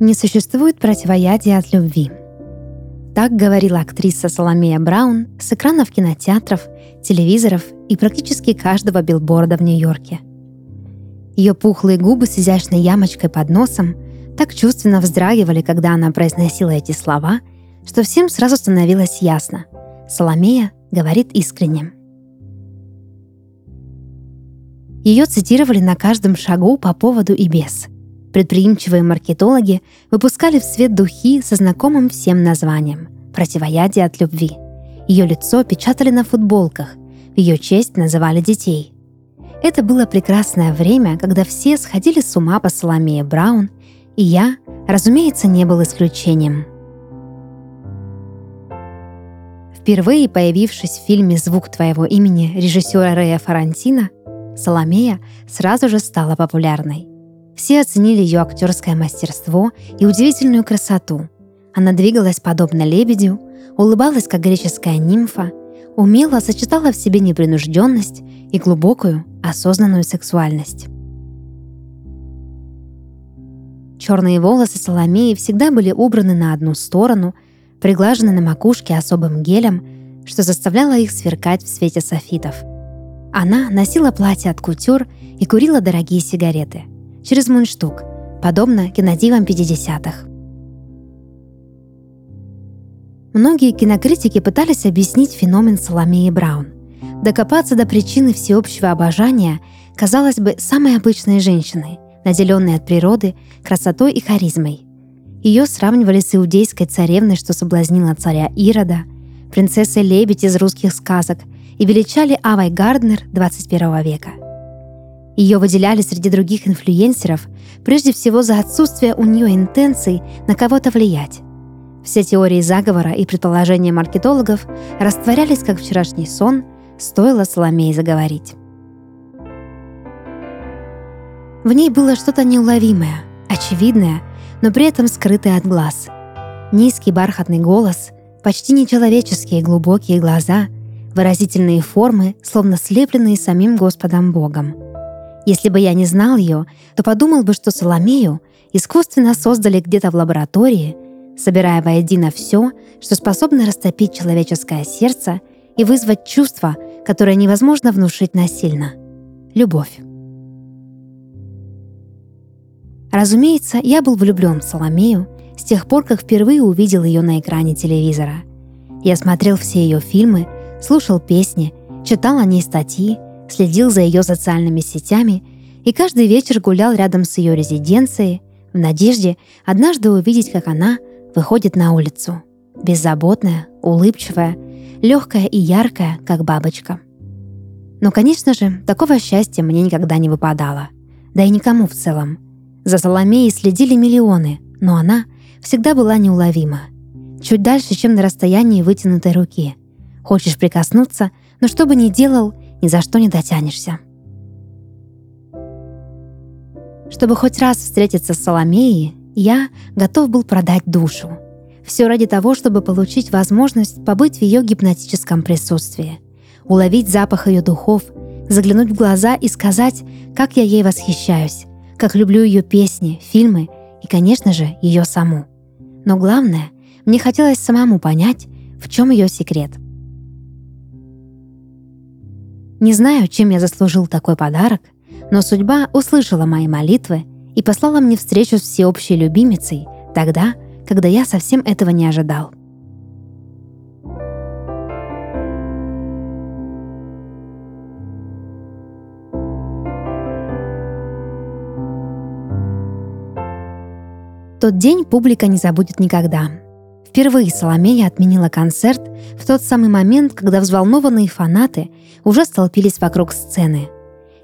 Не существует противоядия от любви. Так говорила актриса Соломея Браун с экранов кинотеатров, телевизоров и практически каждого билборда в Нью-Йорке. Ее пухлые губы с изящной ямочкой под носом так чувственно вздрагивали, когда она произносила эти слова, что всем сразу становилось ясно. Соломея говорит искренне. Ее цитировали на каждом шагу по поводу и без. Предприимчивые маркетологи выпускали в свет духи со знакомым всем названием «Противоядие от любви». Ее лицо печатали на футболках, в ее честь называли детей. Это было прекрасное время, когда все сходили с ума по Соломее Браун, и я, разумеется, не был исключением. Впервые появившись в фильме «Звук твоего имени» режиссера Рэя Фарантино, Соломея сразу же стала популярной. Все оценили ее актерское мастерство и удивительную красоту. Она двигалась подобно лебедю, улыбалась как греческая нимфа, умело сочетала в себе непринужденность и глубокую, осознанную сексуальность. Черные волосы Соломеи всегда были убраны на одну сторону, приглажены на макушке особым гелем, что заставляло их сверкать в свете софитов – она носила платье от кутюр и курила дорогие сигареты. Через мундштук, подобно кинодивам 50-х. Многие кинокритики пытались объяснить феномен Соломеи Браун. Докопаться до причины всеобщего обожания казалось бы самой обычной женщиной, наделенной от природы красотой и харизмой. Ее сравнивали с иудейской царевной, что соблазнила царя Ирода, принцессой Лебедь из русских сказок – и величали Авой Гарднер 21 века. Ее выделяли среди других инфлюенсеров прежде всего за отсутствие у нее интенций на кого-то влиять. Все теории заговора и предположения маркетологов растворялись как вчерашний сон, стоило Соломее заговорить. В ней было что-то неуловимое, очевидное, но при этом скрытое от глаз. Низкий бархатный голос, почти нечеловеческие глубокие глаза — выразительные формы, словно слепленные самим Господом Богом. Если бы я не знал ее, то подумал бы, что Соломею искусственно создали где-то в лаборатории, собирая воедино все, что способно растопить человеческое сердце и вызвать чувство, которое невозможно внушить насильно — любовь. Разумеется, я был влюблен в Соломею с тех пор, как впервые увидел ее на экране телевизора. Я смотрел все ее фильмы — слушал песни, читал о ней статьи, следил за ее социальными сетями и каждый вечер гулял рядом с ее резиденцией в надежде однажды увидеть, как она выходит на улицу. Беззаботная, улыбчивая, легкая и яркая, как бабочка. Но, конечно же, такого счастья мне никогда не выпадало. Да и никому в целом. За Соломеей следили миллионы, но она всегда была неуловима. Чуть дальше, чем на расстоянии вытянутой руки. Хочешь прикоснуться, но что бы ни делал, ни за что не дотянешься. Чтобы хоть раз встретиться с Соломеей, я готов был продать душу. Все ради того, чтобы получить возможность побыть в ее гипнотическом присутствии, уловить запах ее духов, заглянуть в глаза и сказать, как я ей восхищаюсь, как люблю ее песни, фильмы и, конечно же, ее саму. Но главное, мне хотелось самому понять, в чем ее секрет – не знаю, чем я заслужил такой подарок, но судьба услышала мои молитвы и послала мне встречу с всеобщей любимицей тогда, когда я совсем этого не ожидал. Тот день публика не забудет никогда. Впервые Соломея отменила концерт в тот самый момент, когда взволнованные фанаты уже столпились вокруг сцены.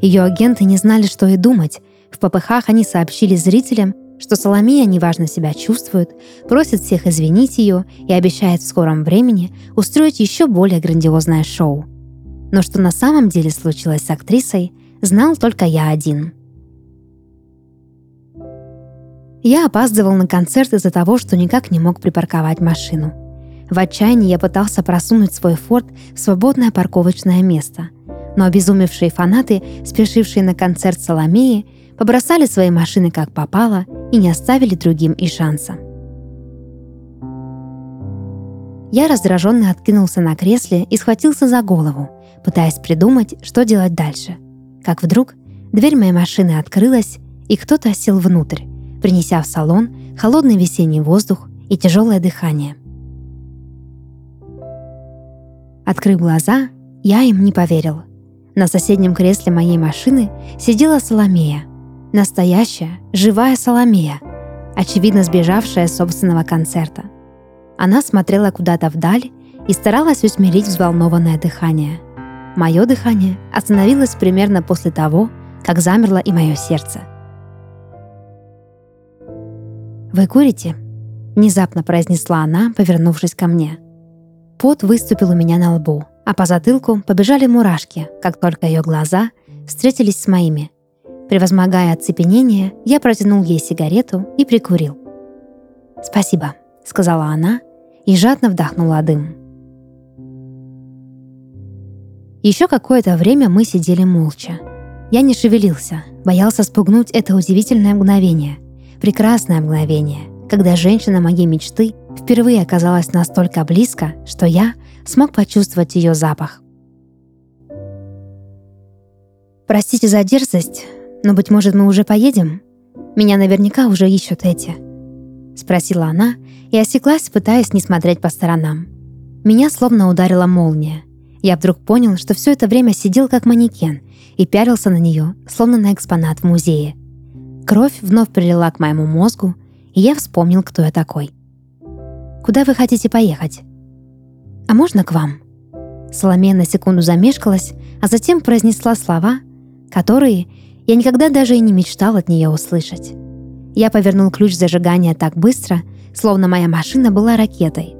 Ее агенты не знали, что и думать. В попыхах они сообщили зрителям, что Соломея неважно себя чувствует, просит всех извинить ее и обещает в скором времени устроить еще более грандиозное шоу. Но что на самом деле случилось с актрисой, знал только я один – Я опаздывал на концерт из-за того, что никак не мог припарковать машину. В отчаянии я пытался просунуть свой форт в свободное парковочное место. Но обезумевшие фанаты, спешившие на концерт Соломеи, побросали свои машины как попало и не оставили другим и шанса. Я раздраженно откинулся на кресле и схватился за голову, пытаясь придумать, что делать дальше. Как вдруг дверь моей машины открылась, и кто-то сел внутрь, принеся в салон холодный весенний воздух и тяжелое дыхание. Открыв глаза, я им не поверил. На соседнем кресле моей машины сидела Соломея. Настоящая, живая Соломея, очевидно сбежавшая с собственного концерта. Она смотрела куда-то вдаль и старалась усмирить взволнованное дыхание. Мое дыхание остановилось примерно после того, как замерло и мое сердце. «Вы курите?» — внезапно произнесла она, повернувшись ко мне. Пот выступил у меня на лбу, а по затылку побежали мурашки, как только ее глаза встретились с моими. Превозмогая оцепенение, я протянул ей сигарету и прикурил. «Спасибо», — сказала она и жадно вдохнула дым. Еще какое-то время мы сидели молча. Я не шевелился, боялся спугнуть это удивительное мгновение, прекрасное мгновение, когда женщина моей мечты впервые оказалась настолько близко, что я смог почувствовать ее запах. «Простите за дерзость, но, быть может, мы уже поедем? Меня наверняка уже ищут эти», — спросила она и осеклась, пытаясь не смотреть по сторонам. Меня словно ударила молния. Я вдруг понял, что все это время сидел как манекен и пялился на нее, словно на экспонат в музее. Кровь вновь прилила к моему мозгу, и я вспомнил, кто я такой. «Куда вы хотите поехать?» «А можно к вам?» Соломея на секунду замешкалась, а затем произнесла слова, которые я никогда даже и не мечтал от нее услышать. Я повернул ключ зажигания так быстро, словно моя машина была ракетой.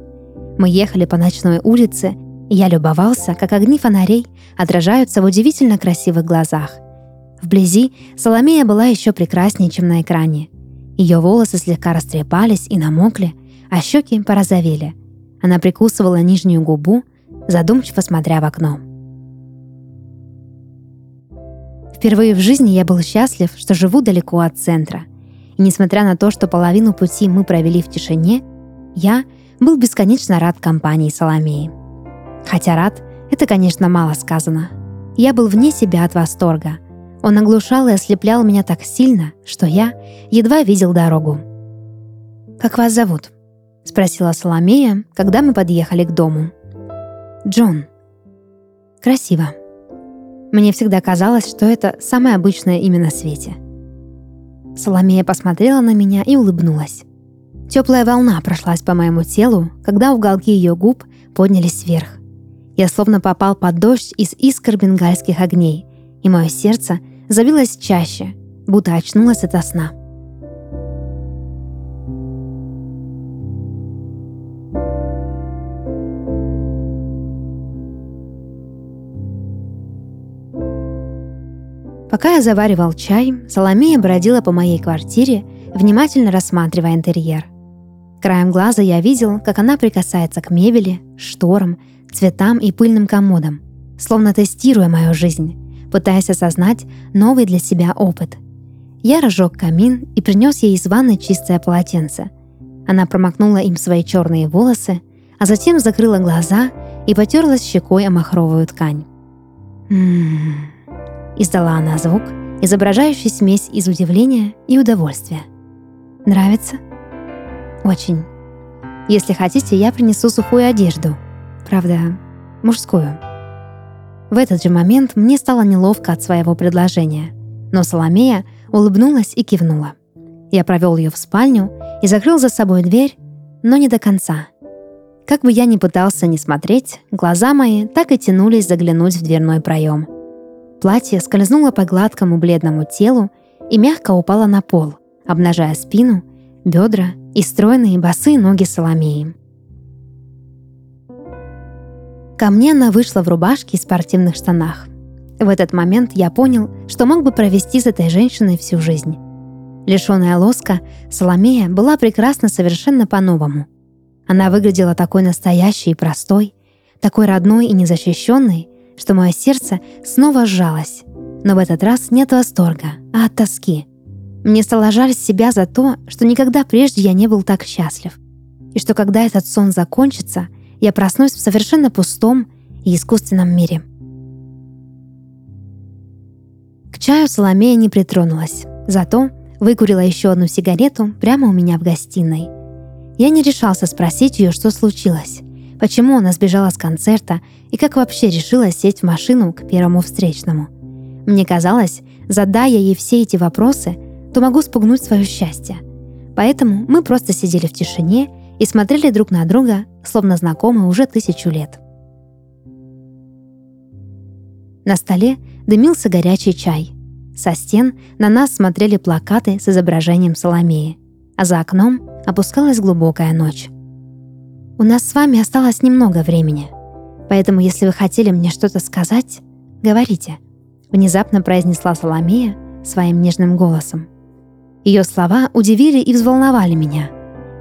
Мы ехали по ночной улице, и я любовался, как огни фонарей отражаются в удивительно красивых глазах. Вблизи Соломея была еще прекраснее, чем на экране. Ее волосы слегка растрепались и намокли, а щеки порозовели. Она прикусывала нижнюю губу, задумчиво смотря в окно. Впервые в жизни я был счастлив, что живу далеко от центра – и несмотря на то, что половину пути мы провели в тишине, я был бесконечно рад компании Соломеи. Хотя рад — это, конечно, мало сказано. Я был вне себя от восторга. Он оглушал и ослеплял меня так сильно, что я едва видел дорогу. «Как вас зовут?» — спросила Соломея, когда мы подъехали к дому. «Джон». «Красиво», мне всегда казалось, что это самое обычное имя на свете. Соломея посмотрела на меня и улыбнулась. Теплая волна прошлась по моему телу, когда уголки ее губ поднялись вверх. Я словно попал под дождь из искр бенгальских огней, и мое сердце забилось чаще, будто очнулось ото сна. Пока я заваривал чай, Соломея бродила по моей квартире, внимательно рассматривая интерьер. Краем глаза я видел, как она прикасается к мебели, шторам, цветам и пыльным комодам, словно тестируя мою жизнь, пытаясь осознать новый для себя опыт. Я разжег камин и принес ей из ванной чистое полотенце. Она промокнула им свои черные волосы, а затем закрыла глаза и потерлась щекой о махровую ткань. Ммм, Издала она звук, изображающий смесь из удивления и удовольствия. Нравится? Очень. Если хотите, я принесу сухую одежду. Правда, мужскую. В этот же момент мне стало неловко от своего предложения, но Соломея улыбнулась и кивнула. Я провел ее в спальню и закрыл за собой дверь, но не до конца. Как бы я ни пытался не смотреть, глаза мои так и тянулись заглянуть в дверной проем — Платье скользнуло по гладкому бледному телу и мягко упало на пол, обнажая спину, бедра и стройные босые ноги Соломеи. Ко мне она вышла в рубашке и спортивных штанах. В этот момент я понял, что мог бы провести с этой женщиной всю жизнь. Лишенная лоска, Соломея была прекрасна совершенно по-новому. Она выглядела такой настоящей и простой, такой родной и незащищенной, что мое сердце снова сжалось. Но в этот раз не от восторга, а от тоски. Мне стало жаль себя за то, что никогда прежде я не был так счастлив. И что когда этот сон закончится, я проснусь в совершенно пустом и искусственном мире. К чаю Соломея не притронулась, зато выкурила еще одну сигарету прямо у меня в гостиной. Я не решался спросить ее, что случилось, почему она сбежала с концерта и как вообще решила сесть в машину к первому встречному. Мне казалось, задая ей все эти вопросы, то могу спугнуть свое счастье. Поэтому мы просто сидели в тишине и смотрели друг на друга, словно знакомы уже тысячу лет. На столе дымился горячий чай. Со стен на нас смотрели плакаты с изображением Соломеи, а за окном опускалась глубокая ночь. У нас с вами осталось немного времени, поэтому если вы хотели мне что-то сказать, говорите, внезапно произнесла Соломея своим нежным голосом. Ее слова удивили и взволновали меня.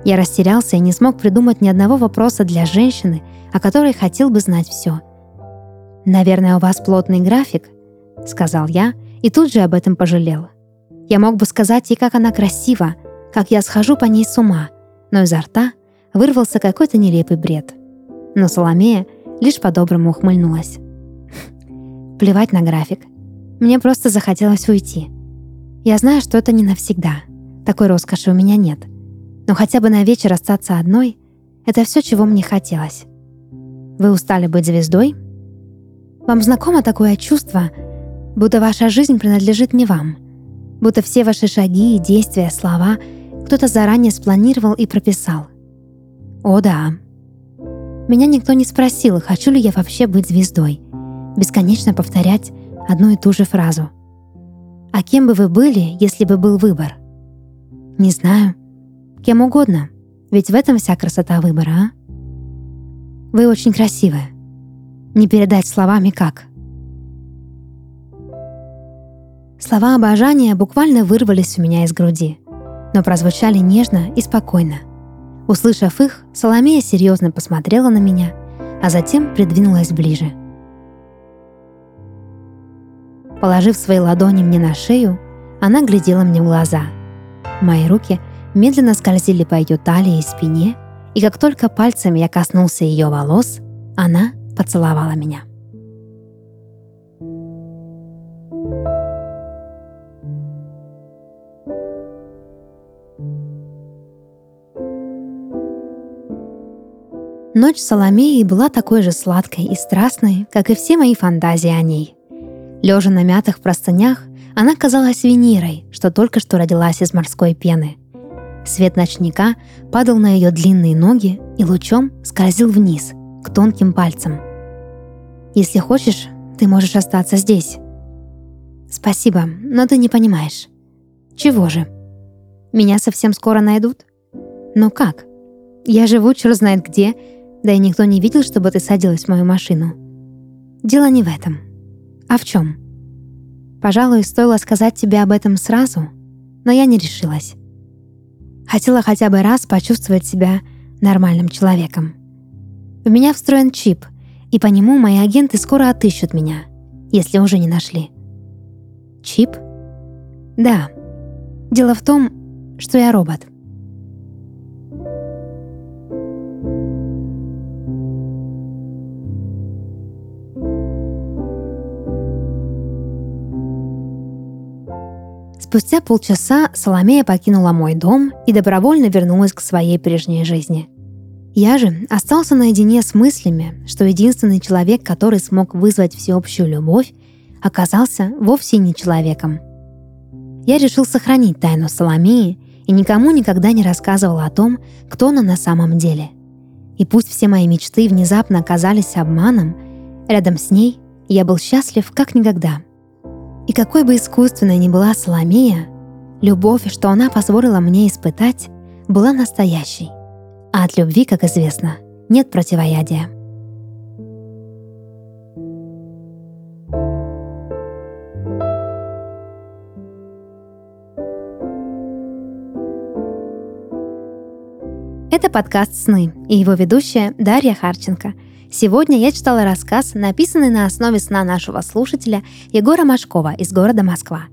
Я растерялся и не смог придумать ни одного вопроса для женщины, о которой хотел бы знать все. «Наверное, у вас плотный график», — сказал я, и тут же об этом пожалел. Я мог бы сказать ей, как она красива, как я схожу по ней с ума, но изо рта вырвался какой-то нелепый бред. Но Соломея лишь по-доброму ухмыльнулась. Плевать на график. Мне просто захотелось уйти. Я знаю, что это не навсегда. Такой роскоши у меня нет. Но хотя бы на вечер остаться одной — это все, чего мне хотелось. Вы устали быть звездой? Вам знакомо такое чувство, будто ваша жизнь принадлежит не вам, будто все ваши шаги, действия, слова кто-то заранее спланировал и прописал. О да. Меня никто не спросил, хочу ли я вообще быть звездой. Бесконечно повторять одну и ту же фразу. А кем бы вы были, если бы был выбор? Не знаю. Кем угодно. Ведь в этом вся красота выбора, а? Вы очень красивая. Не передать словами как. Слова обожания буквально вырвались у меня из груди, но прозвучали нежно и спокойно. Услышав их, Соломея серьезно посмотрела на меня, а затем придвинулась ближе. Положив свои ладони мне на шею, она глядела мне в глаза. Мои руки медленно скользили по ее талии и спине, и как только пальцами я коснулся ее волос, она поцеловала меня. Ночь Соломеи была такой же сладкой и страстной, как и все мои фантазии о ней. Лежа на мятых простынях, она казалась Венерой, что только что родилась из морской пены. Свет ночника падал на ее длинные ноги и лучом скользил вниз, к тонким пальцам. «Если хочешь, ты можешь остаться здесь». «Спасибо, но ты не понимаешь». «Чего же? Меня совсем скоро найдут?» «Но как? Я живу черт знает где, да и никто не видел, чтобы ты садилась в мою машину. Дело не в этом. А в чем? Пожалуй, стоило сказать тебе об этом сразу, но я не решилась. Хотела хотя бы раз почувствовать себя нормальным человеком. У меня встроен чип, и по нему мои агенты скоро отыщут меня, если уже не нашли. Чип? Да. Дело в том, что я робот. Спустя полчаса Соломея покинула мой дом и добровольно вернулась к своей прежней жизни. Я же остался наедине с мыслями, что единственный человек, который смог вызвать всеобщую любовь, оказался вовсе не человеком. Я решил сохранить тайну Соломеи и никому никогда не рассказывал о том, кто она на самом деле. И пусть все мои мечты внезапно оказались обманом, рядом с ней я был счастлив как никогда – и какой бы искусственной ни была Соломея, любовь, что она позволила мне испытать, была настоящей. А от любви, как известно, нет противоядия. Это подкаст «Сны» и его ведущая Дарья Харченко. Сегодня я читала рассказ, написанный на основе сна нашего слушателя Егора Машкова из города Москва.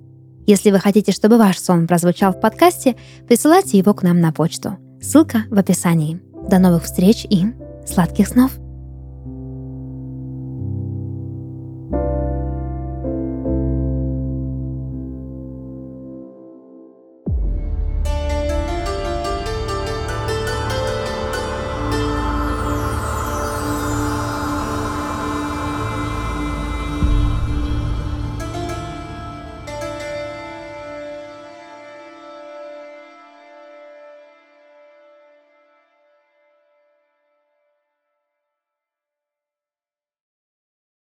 Если вы хотите, чтобы ваш сон прозвучал в подкасте, присылайте его к нам на почту. Ссылка в описании. До новых встреч и сладких снов!